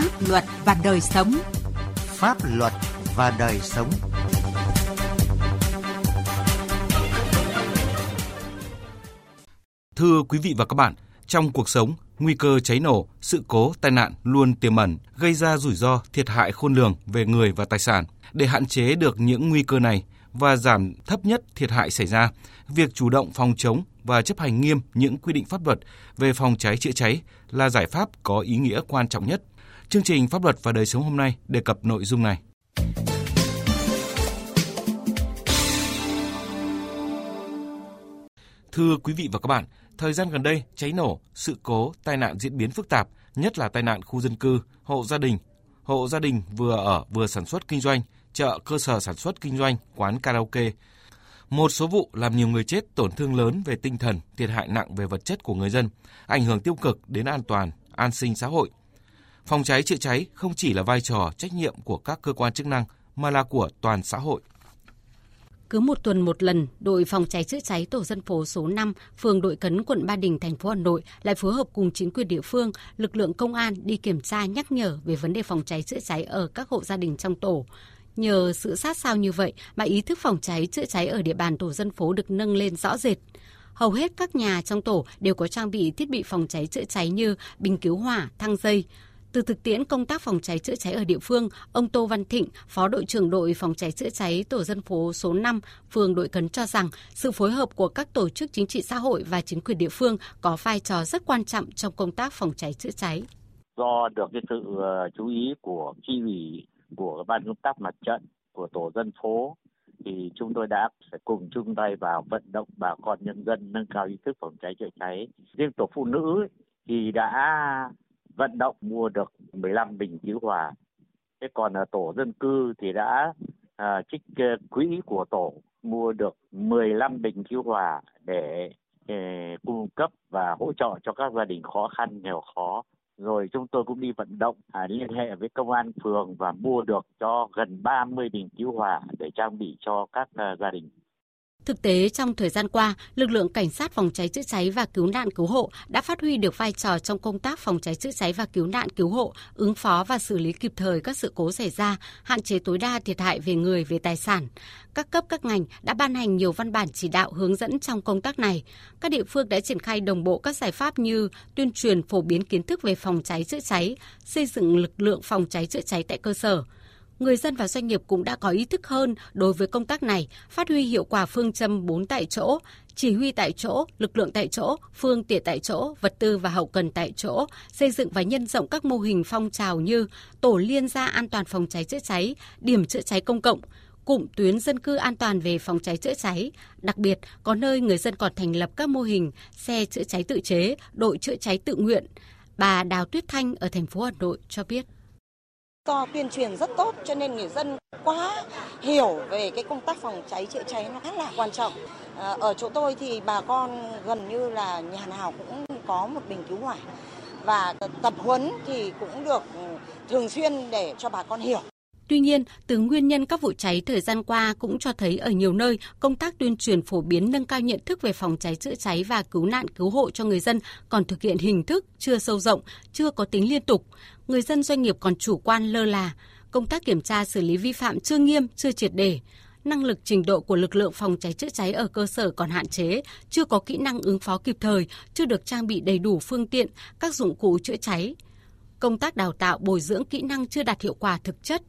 pháp luật và đời sống. Pháp luật và đời sống. Thưa quý vị và các bạn, trong cuộc sống, nguy cơ cháy nổ, sự cố, tai nạn luôn tiềm ẩn, gây ra rủi ro, thiệt hại khôn lường về người và tài sản. Để hạn chế được những nguy cơ này và giảm thấp nhất thiệt hại xảy ra, việc chủ động phòng chống và chấp hành nghiêm những quy định pháp luật về phòng cháy chữa cháy là giải pháp có ý nghĩa quan trọng nhất. Chương trình Pháp luật và đời sống hôm nay đề cập nội dung này. Thưa quý vị và các bạn, thời gian gần đây, cháy nổ, sự cố, tai nạn diễn biến phức tạp, nhất là tai nạn khu dân cư, hộ gia đình, hộ gia đình vừa ở vừa sản xuất kinh doanh, chợ, cơ sở sản xuất kinh doanh, quán karaoke. Một số vụ làm nhiều người chết tổn thương lớn về tinh thần, thiệt hại nặng về vật chất của người dân, ảnh hưởng tiêu cực đến an toàn, an sinh xã hội. Phòng cháy chữa cháy không chỉ là vai trò trách nhiệm của các cơ quan chức năng mà là của toàn xã hội. Cứ một tuần một lần, đội phòng cháy chữa cháy tổ dân phố số 5, phường Đội Cấn, quận Ba Đình, thành phố Hà Nội lại phối hợp cùng chính quyền địa phương, lực lượng công an đi kiểm tra nhắc nhở về vấn đề phòng cháy chữa cháy ở các hộ gia đình trong tổ. Nhờ sự sát sao như vậy mà ý thức phòng cháy chữa cháy ở địa bàn tổ dân phố được nâng lên rõ rệt. Hầu hết các nhà trong tổ đều có trang bị thiết bị phòng cháy chữa cháy như bình cứu hỏa, thang dây. Từ thực tiễn công tác phòng cháy chữa cháy ở địa phương, ông Tô Văn Thịnh, Phó đội trưởng đội phòng cháy chữa cháy tổ dân phố số 5, phường Đội Cấn cho rằng sự phối hợp của các tổ chức chính trị xã hội và chính quyền địa phương có vai trò rất quan trọng trong công tác phòng cháy chữa cháy. Do được cái sự ờ, chú ý của chi ủy của ban công tác mặt trận của tổ dân phố thì chúng tôi đã phải cùng chung tay vào vận động bà con nhân dân nâng cao ý thức phòng cháy chữa cháy. Riêng tổ phụ nữ thì đã vận động mua được 15 bình cứu hỏa. Thế còn ở tổ dân cư thì đã à, trích ờ, quỹ của tổ mua được 15 bình cứu hỏa để, để cung cấp và hỗ trợ cho các gia đình khó khăn nghèo khó rồi chúng tôi cũng đi vận động à, liên hệ với công an phường và mua được cho gần 30 bình cứu hỏa để trang bị cho các uh, gia đình. Thực tế trong thời gian qua, lực lượng cảnh sát phòng cháy chữa cháy và cứu nạn cứu hộ đã phát huy được vai trò trong công tác phòng cháy chữa cháy và cứu nạn cứu hộ, ứng phó và xử lý kịp thời các sự cố xảy ra, hạn chế tối đa thiệt hại về người về tài sản. Các cấp các ngành đã ban hành nhiều văn bản chỉ đạo hướng dẫn trong công tác này. Các địa phương đã triển khai đồng bộ các giải pháp như tuyên truyền phổ biến kiến thức về phòng cháy chữa cháy, xây dựng lực lượng phòng cháy chữa cháy tại cơ sở, người dân và doanh nghiệp cũng đã có ý thức hơn đối với công tác này, phát huy hiệu quả phương châm 4 tại chỗ, chỉ huy tại chỗ, lực lượng tại chỗ, phương tiện tại chỗ, vật tư và hậu cần tại chỗ, xây dựng và nhân rộng các mô hình phong trào như tổ liên gia an toàn phòng cháy chữa cháy, điểm chữa cháy công cộng, cụm tuyến dân cư an toàn về phòng cháy chữa cháy. Đặc biệt, có nơi người dân còn thành lập các mô hình xe chữa cháy tự chế, đội chữa cháy tự nguyện. Bà Đào Tuyết Thanh ở thành phố Hà Nội cho biết do tuyên truyền rất tốt, cho nên người dân quá hiểu về cái công tác phòng cháy chữa cháy nó rất là quan trọng. À, ở chỗ tôi thì bà con gần như là nhà nào cũng có một bình cứu hỏa và tập huấn thì cũng được ừ, thường xuyên để cho bà con hiểu. Tuy nhiên, từ nguyên nhân các vụ cháy thời gian qua cũng cho thấy ở nhiều nơi công tác tuyên truyền phổ biến nâng cao nhận thức về phòng cháy chữa cháy và cứu nạn cứu hộ cho người dân còn thực hiện hình thức chưa sâu rộng, chưa có tính liên tục. Người dân doanh nghiệp còn chủ quan lơ là, công tác kiểm tra xử lý vi phạm chưa nghiêm, chưa triệt để năng lực trình độ của lực lượng phòng cháy chữa cháy ở cơ sở còn hạn chế, chưa có kỹ năng ứng phó kịp thời, chưa được trang bị đầy đủ phương tiện, các dụng cụ chữa cháy. Công tác đào tạo bồi dưỡng kỹ năng chưa đạt hiệu quả thực chất,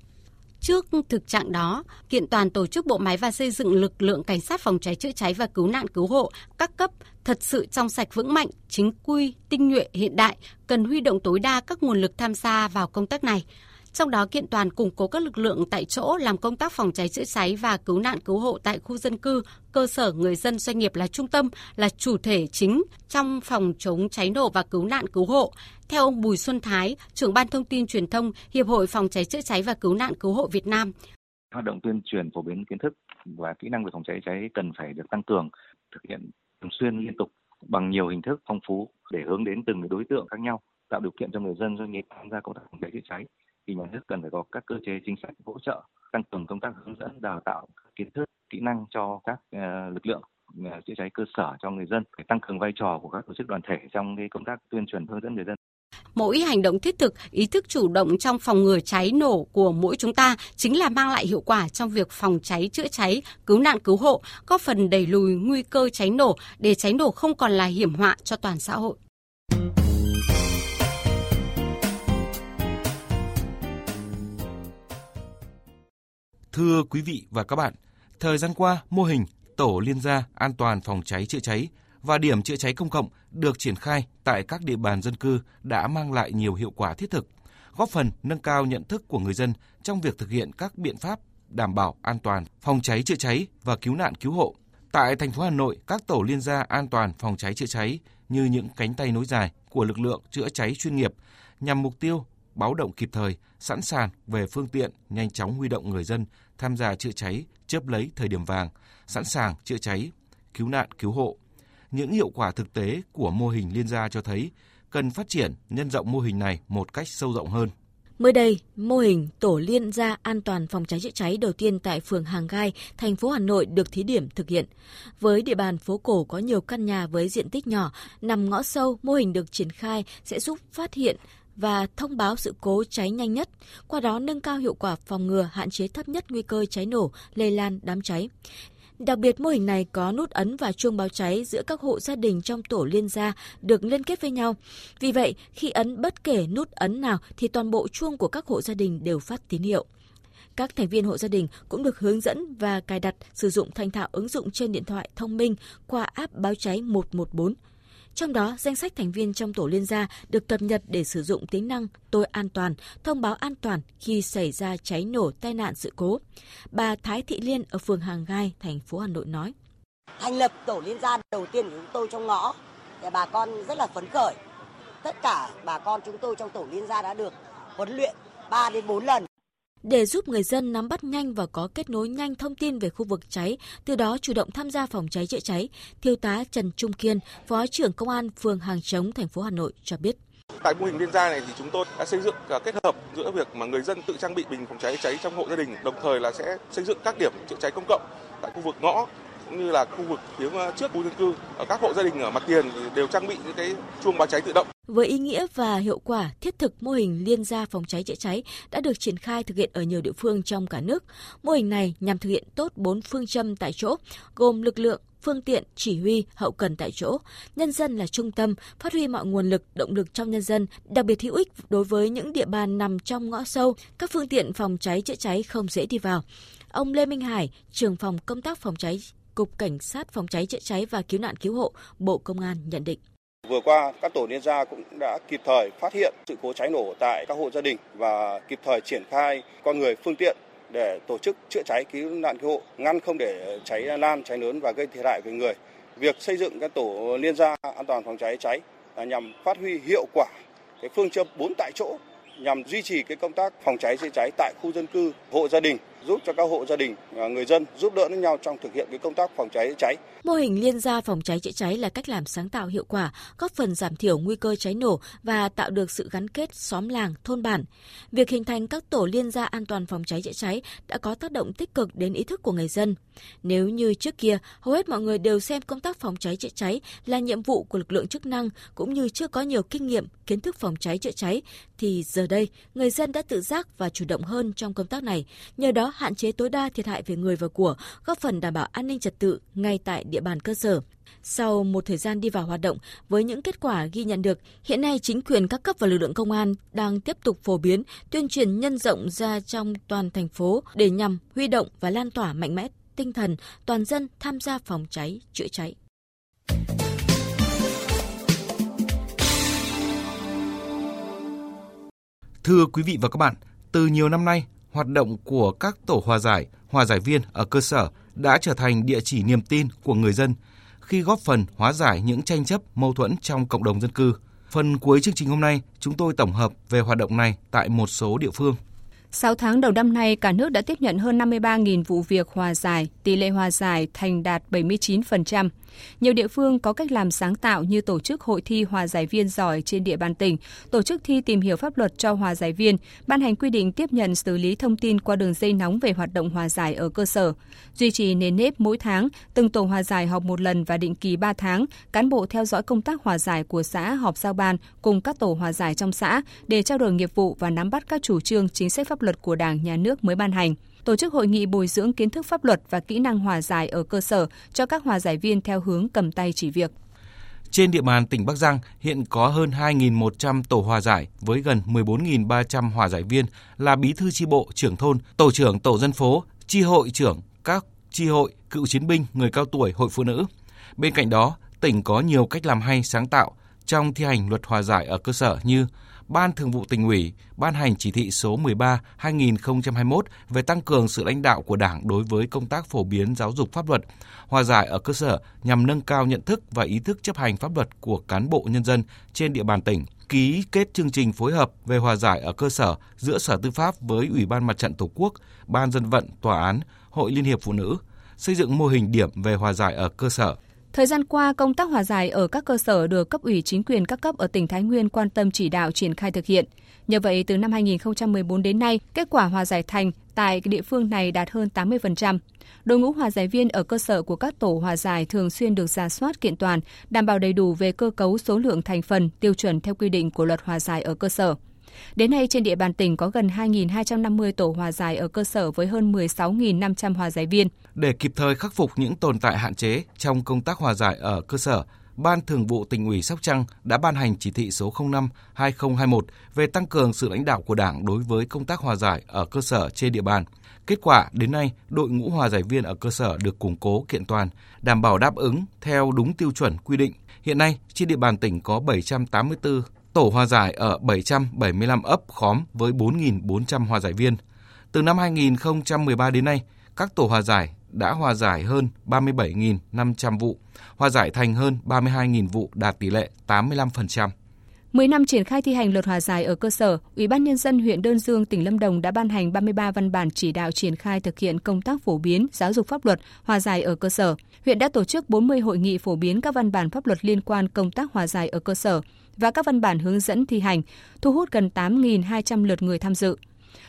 Trước thực trạng đó, kiện toàn tổ chức bộ máy và xây dựng lực lượng cảnh sát phòng cháy chữa cháy và cứu nạn cứu hộ các cấp thật sự trong sạch vững mạnh, chính quy, tinh nhuệ, hiện đại, cần huy động tối đa các nguồn lực tham gia vào công tác này trong đó kiện toàn củng cố các lực lượng tại chỗ làm công tác phòng cháy chữa cháy và cứu nạn cứu hộ tại khu dân cư, cơ sở người dân doanh nghiệp là trung tâm, là chủ thể chính trong phòng chống cháy nổ và cứu nạn cứu hộ. Theo ông Bùi Xuân Thái, trưởng ban thông tin truyền thông Hiệp hội Phòng cháy chữa cháy và cứu nạn cứu hộ Việt Nam, hoạt động tuyên truyền phổ biến kiến thức và kỹ năng về phòng cháy cháy cần phải được tăng cường, thực hiện thường xuyên liên tục bằng nhiều hình thức phong phú để hướng đến từng đối tượng khác nhau, tạo điều kiện cho người dân doanh nghiệp tham gia công tác phòng cháy chữa cháy thì nhà nước cần phải có các cơ chế chính sách hỗ trợ tăng cường công tác hướng dẫn đào tạo kiến thức kỹ năng cho các uh, lực lượng uh, chữa cháy cơ sở cho người dân phải tăng cường vai trò của các tổ chức đoàn thể trong cái công tác tuyên truyền hướng dẫn người dân Mỗi hành động thiết thực, ý thức chủ động trong phòng ngừa cháy nổ của mỗi chúng ta chính là mang lại hiệu quả trong việc phòng cháy chữa cháy, cứu nạn cứu hộ, góp phần đẩy lùi nguy cơ cháy nổ để cháy nổ không còn là hiểm họa cho toàn xã hội. Thưa quý vị và các bạn, thời gian qua, mô hình tổ liên gia an toàn phòng cháy chữa cháy và điểm chữa cháy công cộng được triển khai tại các địa bàn dân cư đã mang lại nhiều hiệu quả thiết thực, góp phần nâng cao nhận thức của người dân trong việc thực hiện các biện pháp đảm bảo an toàn phòng cháy chữa cháy và cứu nạn cứu hộ. Tại thành phố Hà Nội, các tổ liên gia an toàn phòng cháy chữa cháy như những cánh tay nối dài của lực lượng chữa cháy chuyên nghiệp nhằm mục tiêu báo động kịp thời, sẵn sàng về phương tiện, nhanh chóng huy động người dân tham gia chữa cháy, chớp lấy thời điểm vàng, sẵn sàng chữa cháy, cứu nạn cứu hộ. Những hiệu quả thực tế của mô hình liên gia cho thấy cần phát triển, nhân rộng mô hình này một cách sâu rộng hơn. Mới đây, mô hình tổ liên gia an toàn phòng cháy chữa cháy đầu tiên tại phường Hàng Gai, thành phố Hà Nội được thí điểm thực hiện. Với địa bàn phố cổ có nhiều căn nhà với diện tích nhỏ, nằm ngõ sâu, mô hình được triển khai sẽ giúp phát hiện, và thông báo sự cố cháy nhanh nhất, qua đó nâng cao hiệu quả phòng ngừa hạn chế thấp nhất nguy cơ cháy nổ, lây lan đám cháy. Đặc biệt mô hình này có nút ấn và chuông báo cháy giữa các hộ gia đình trong tổ liên gia được liên kết với nhau. Vì vậy, khi ấn bất kể nút ấn nào thì toàn bộ chuông của các hộ gia đình đều phát tín hiệu. Các thành viên hộ gia đình cũng được hướng dẫn và cài đặt sử dụng thành thạo ứng dụng trên điện thoại thông minh qua app báo cháy 114 trong đó, danh sách thành viên trong tổ liên gia được cập nhật để sử dụng tính năng tôi an toàn, thông báo an toàn khi xảy ra cháy nổ tai nạn sự cố. Bà Thái Thị Liên ở phường Hàng Gai, thành phố Hà Nội nói. Thành lập tổ liên gia đầu tiên của chúng tôi trong ngõ, thì bà con rất là phấn khởi. Tất cả bà con chúng tôi trong tổ liên gia đã được huấn luyện 3 đến 4 lần để giúp người dân nắm bắt nhanh và có kết nối nhanh thông tin về khu vực cháy, từ đó chủ động tham gia phòng cháy chữa cháy, Thiếu tá Trần Trung Kiên, Phó trưởng Công an phường Hàng Chống, thành phố Hà Nội cho biết. Tại mô hình liên gia này thì chúng tôi đã xây dựng à, kết hợp giữa việc mà người dân tự trang bị bình phòng cháy cháy trong hộ gia đình, đồng thời là sẽ xây dựng các điểm chữa cháy công cộng tại khu vực ngõ cũng như là khu vực phía ờ, trước khu dân cư ở các hộ gia đình ở mặt tiền đều trang bị những cái chuông báo cháy tự động. Với ý nghĩa và hiệu quả thiết thực mô hình liên gia phòng cháy chữa cháy đã được triển khai thực hiện ở nhiều địa phương trong cả nước. Mô hình này nhằm thực hiện tốt bốn phương châm tại chỗ, gồm lực lượng, phương tiện, chỉ huy, hậu cần tại chỗ, nhân dân là trung tâm, phát huy mọi nguồn lực, động lực trong nhân dân, đặc biệt hữu ích đối với những địa bàn nằm trong ngõ sâu, các phương tiện phòng cháy chữa cháy không dễ đi vào. Ông Lê Minh Hải, trưởng phòng công tác phòng cháy Cục Cảnh sát Phòng cháy chữa cháy và Cứu nạn Cứu hộ, Bộ Công an nhận định. Vừa qua, các tổ liên gia cũng đã kịp thời phát hiện sự cố cháy nổ tại các hộ gia đình và kịp thời triển khai con người phương tiện để tổ chức chữa cháy cứu nạn cứu hộ, ngăn không để cháy lan, cháy lớn và gây thiệt hại về người. Việc xây dựng các tổ liên gia an toàn phòng cháy cháy là nhằm phát huy hiệu quả cái phương châm bốn tại chỗ nhằm duy trì cái công tác phòng cháy chữa cháy tại khu dân cư, hộ gia đình giúp cho các hộ gia đình à, người dân giúp đỡ lẫn nhau trong thực hiện cái công tác phòng cháy chữa cháy. Mô hình liên gia phòng cháy chữa cháy là cách làm sáng tạo hiệu quả, góp phần giảm thiểu nguy cơ cháy nổ và tạo được sự gắn kết xóm làng, thôn bản. Việc hình thành các tổ liên gia an toàn phòng cháy chữa cháy đã có tác động tích cực đến ý thức của người dân. Nếu như trước kia, hầu hết mọi người đều xem công tác phòng cháy chữa cháy là nhiệm vụ của lực lượng chức năng cũng như chưa có nhiều kinh nghiệm, kiến thức phòng cháy chữa cháy thì giờ đây người dân đã tự giác và chủ động hơn trong công tác này. Nhờ đó hạn chế tối đa thiệt hại về người và của, góp phần đảm bảo an ninh trật tự ngay tại địa bàn cơ sở. Sau một thời gian đi vào hoạt động với những kết quả ghi nhận được, hiện nay chính quyền các cấp và lực lượng công an đang tiếp tục phổ biến, tuyên truyền nhân rộng ra trong toàn thành phố để nhằm huy động và lan tỏa mạnh mẽ tinh thần toàn dân tham gia phòng cháy, chữa cháy. Thưa quý vị và các bạn, từ nhiều năm nay, hoạt động của các tổ hòa giải, hòa giải viên ở cơ sở đã trở thành địa chỉ niềm tin của người dân khi góp phần hóa giải những tranh chấp mâu thuẫn trong cộng đồng dân cư. Phần cuối chương trình hôm nay, chúng tôi tổng hợp về hoạt động này tại một số địa phương. 6 tháng đầu năm nay, cả nước đã tiếp nhận hơn 53.000 vụ việc hòa giải, tỷ lệ hòa giải thành đạt 79%. Nhiều địa phương có cách làm sáng tạo như tổ chức hội thi hòa giải viên giỏi trên địa bàn tỉnh, tổ chức thi tìm hiểu pháp luật cho hòa giải viên, ban hành quy định tiếp nhận xử lý thông tin qua đường dây nóng về hoạt động hòa giải ở cơ sở. Duy trì nền nếp mỗi tháng, từng tổ hòa giải họp một lần và định kỳ 3 tháng, cán bộ theo dõi công tác hòa giải của xã họp giao ban cùng các tổ hòa giải trong xã để trao đổi nghiệp vụ và nắm bắt các chủ trương chính sách pháp luật của Đảng, Nhà nước mới ban hành tổ chức hội nghị bồi dưỡng kiến thức pháp luật và kỹ năng hòa giải ở cơ sở cho các hòa giải viên theo hướng cầm tay chỉ việc. Trên địa bàn tỉnh Bắc Giang hiện có hơn 2.100 tổ hòa giải với gần 14.300 hòa giải viên là bí thư chi bộ, trưởng thôn, tổ trưởng tổ dân phố, chi hội trưởng các chi hội, cựu chiến binh, người cao tuổi, hội phụ nữ. Bên cạnh đó, tỉnh có nhiều cách làm hay sáng tạo trong thi hành luật hòa giải ở cơ sở như Ban Thường vụ tỉnh ủy ban hành chỉ thị số 13/2021 về tăng cường sự lãnh đạo của Đảng đối với công tác phổ biến giáo dục pháp luật, hòa giải ở cơ sở nhằm nâng cao nhận thức và ý thức chấp hành pháp luật của cán bộ nhân dân trên địa bàn tỉnh ký kết chương trình phối hợp về hòa giải ở cơ sở giữa Sở Tư pháp với Ủy ban Mặt trận Tổ quốc, Ban dân vận, Tòa án, Hội Liên hiệp Phụ nữ, xây dựng mô hình điểm về hòa giải ở cơ sở. Thời gian qua, công tác hòa giải ở các cơ sở được cấp ủy chính quyền các cấp ở tỉnh Thái Nguyên quan tâm chỉ đạo triển khai thực hiện. Nhờ vậy, từ năm 2014 đến nay, kết quả hòa giải thành tại địa phương này đạt hơn 80%. Đội ngũ hòa giải viên ở cơ sở của các tổ hòa giải thường xuyên được giả soát kiện toàn, đảm bảo đầy đủ về cơ cấu số lượng thành phần, tiêu chuẩn theo quy định của luật hòa giải ở cơ sở. Đến nay trên địa bàn tỉnh có gần 2.250 tổ hòa giải ở cơ sở với hơn 16.500 hòa giải viên. Để kịp thời khắc phục những tồn tại hạn chế trong công tác hòa giải ở cơ sở, Ban Thường vụ tỉnh ủy Sóc Trăng đã ban hành chỉ thị số 05/2021 về tăng cường sự lãnh đạo của Đảng đối với công tác hòa giải ở cơ sở trên địa bàn. Kết quả đến nay, đội ngũ hòa giải viên ở cơ sở được củng cố kiện toàn, đảm bảo đáp ứng theo đúng tiêu chuẩn quy định. Hiện nay, trên địa bàn tỉnh có 784 tổ hòa giải ở 775 ấp khóm với 4.400 hòa giải viên. Từ năm 2013 đến nay, các tổ hòa giải đã hòa giải hơn 37.500 vụ, hòa giải thành hơn 32.000 vụ đạt tỷ lệ 85%. 10 năm triển khai thi hành luật hòa giải ở cơ sở, Ủy ban nhân dân huyện Đơn Dương, tỉnh Lâm Đồng đã ban hành 33 văn bản chỉ đạo triển khai thực hiện công tác phổ biến giáo dục pháp luật hòa giải ở cơ sở. Huyện đã tổ chức 40 hội nghị phổ biến các văn bản pháp luật liên quan công tác hòa giải ở cơ sở và các văn bản hướng dẫn thi hành, thu hút gần 8.200 lượt người tham dự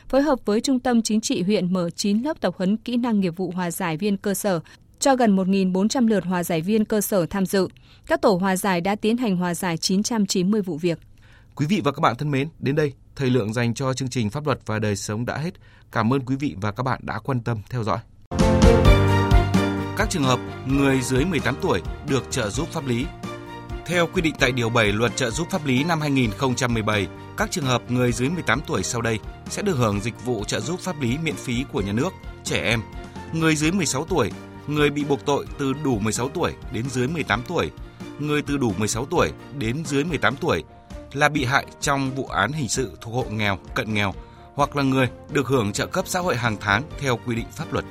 phối hợp với Trung tâm Chính trị huyện mở 9 lớp tập huấn kỹ năng nghiệp vụ hòa giải viên cơ sở cho gần 1.400 lượt hòa giải viên cơ sở tham dự. Các tổ hòa giải đã tiến hành hòa giải 990 vụ việc. Quý vị và các bạn thân mến, đến đây, thời lượng dành cho chương trình Pháp luật và đời sống đã hết. Cảm ơn quý vị và các bạn đã quan tâm theo dõi. Các trường hợp người dưới 18 tuổi được trợ giúp pháp lý. Theo quy định tại Điều 7 Luật trợ giúp pháp lý năm 2017, các trường hợp người dưới 18 tuổi sau đây sẽ được hưởng dịch vụ trợ giúp pháp lý miễn phí của nhà nước, trẻ em, người dưới 16 tuổi, người bị buộc tội từ đủ 16 tuổi đến dưới 18 tuổi, người từ đủ 16 tuổi đến dưới 18 tuổi là bị hại trong vụ án hình sự thuộc hộ nghèo, cận nghèo hoặc là người được hưởng trợ cấp xã hội hàng tháng theo quy định pháp luật.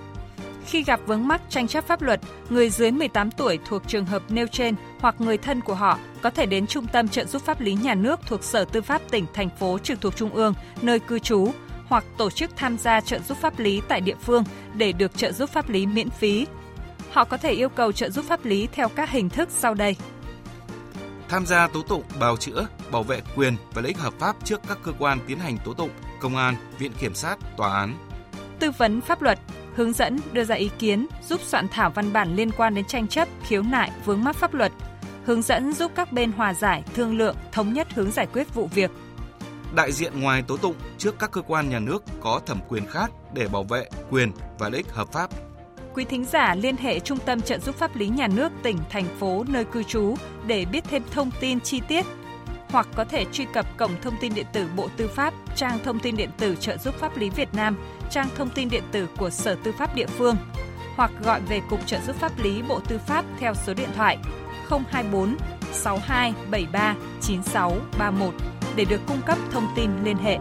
Khi gặp vướng mắc tranh chấp pháp luật, người dưới 18 tuổi thuộc trường hợp nêu trên hoặc người thân của họ có thể đến Trung tâm trợ giúp pháp lý nhà nước thuộc Sở Tư pháp tỉnh, thành phố trực thuộc Trung ương, nơi cư trú hoặc tổ chức tham gia trợ giúp pháp lý tại địa phương để được trợ giúp pháp lý miễn phí. Họ có thể yêu cầu trợ giúp pháp lý theo các hình thức sau đây. Tham gia tố tụng, bào chữa, bảo vệ quyền và lợi ích hợp pháp trước các cơ quan tiến hành tố tụng, công an, viện kiểm sát, tòa án. Tư vấn pháp luật, hướng dẫn, đưa ra ý kiến, giúp soạn thảo văn bản liên quan đến tranh chấp, khiếu nại, vướng mắc pháp luật, hướng dẫn giúp các bên hòa giải, thương lượng, thống nhất hướng giải quyết vụ việc. Đại diện ngoài tố tụng trước các cơ quan nhà nước có thẩm quyền khác để bảo vệ quyền và lợi ích hợp pháp. Quý thính giả liên hệ Trung tâm trợ giúp pháp lý nhà nước tỉnh, thành phố nơi cư trú để biết thêm thông tin chi tiết hoặc có thể truy cập cổng thông tin điện tử Bộ Tư pháp, trang thông tin điện tử trợ giúp pháp lý Việt Nam, trang thông tin điện tử của Sở Tư pháp địa phương hoặc gọi về Cục trợ giúp pháp lý Bộ Tư pháp theo số điện thoại 024 6273 9631 để được cung cấp thông tin liên hệ.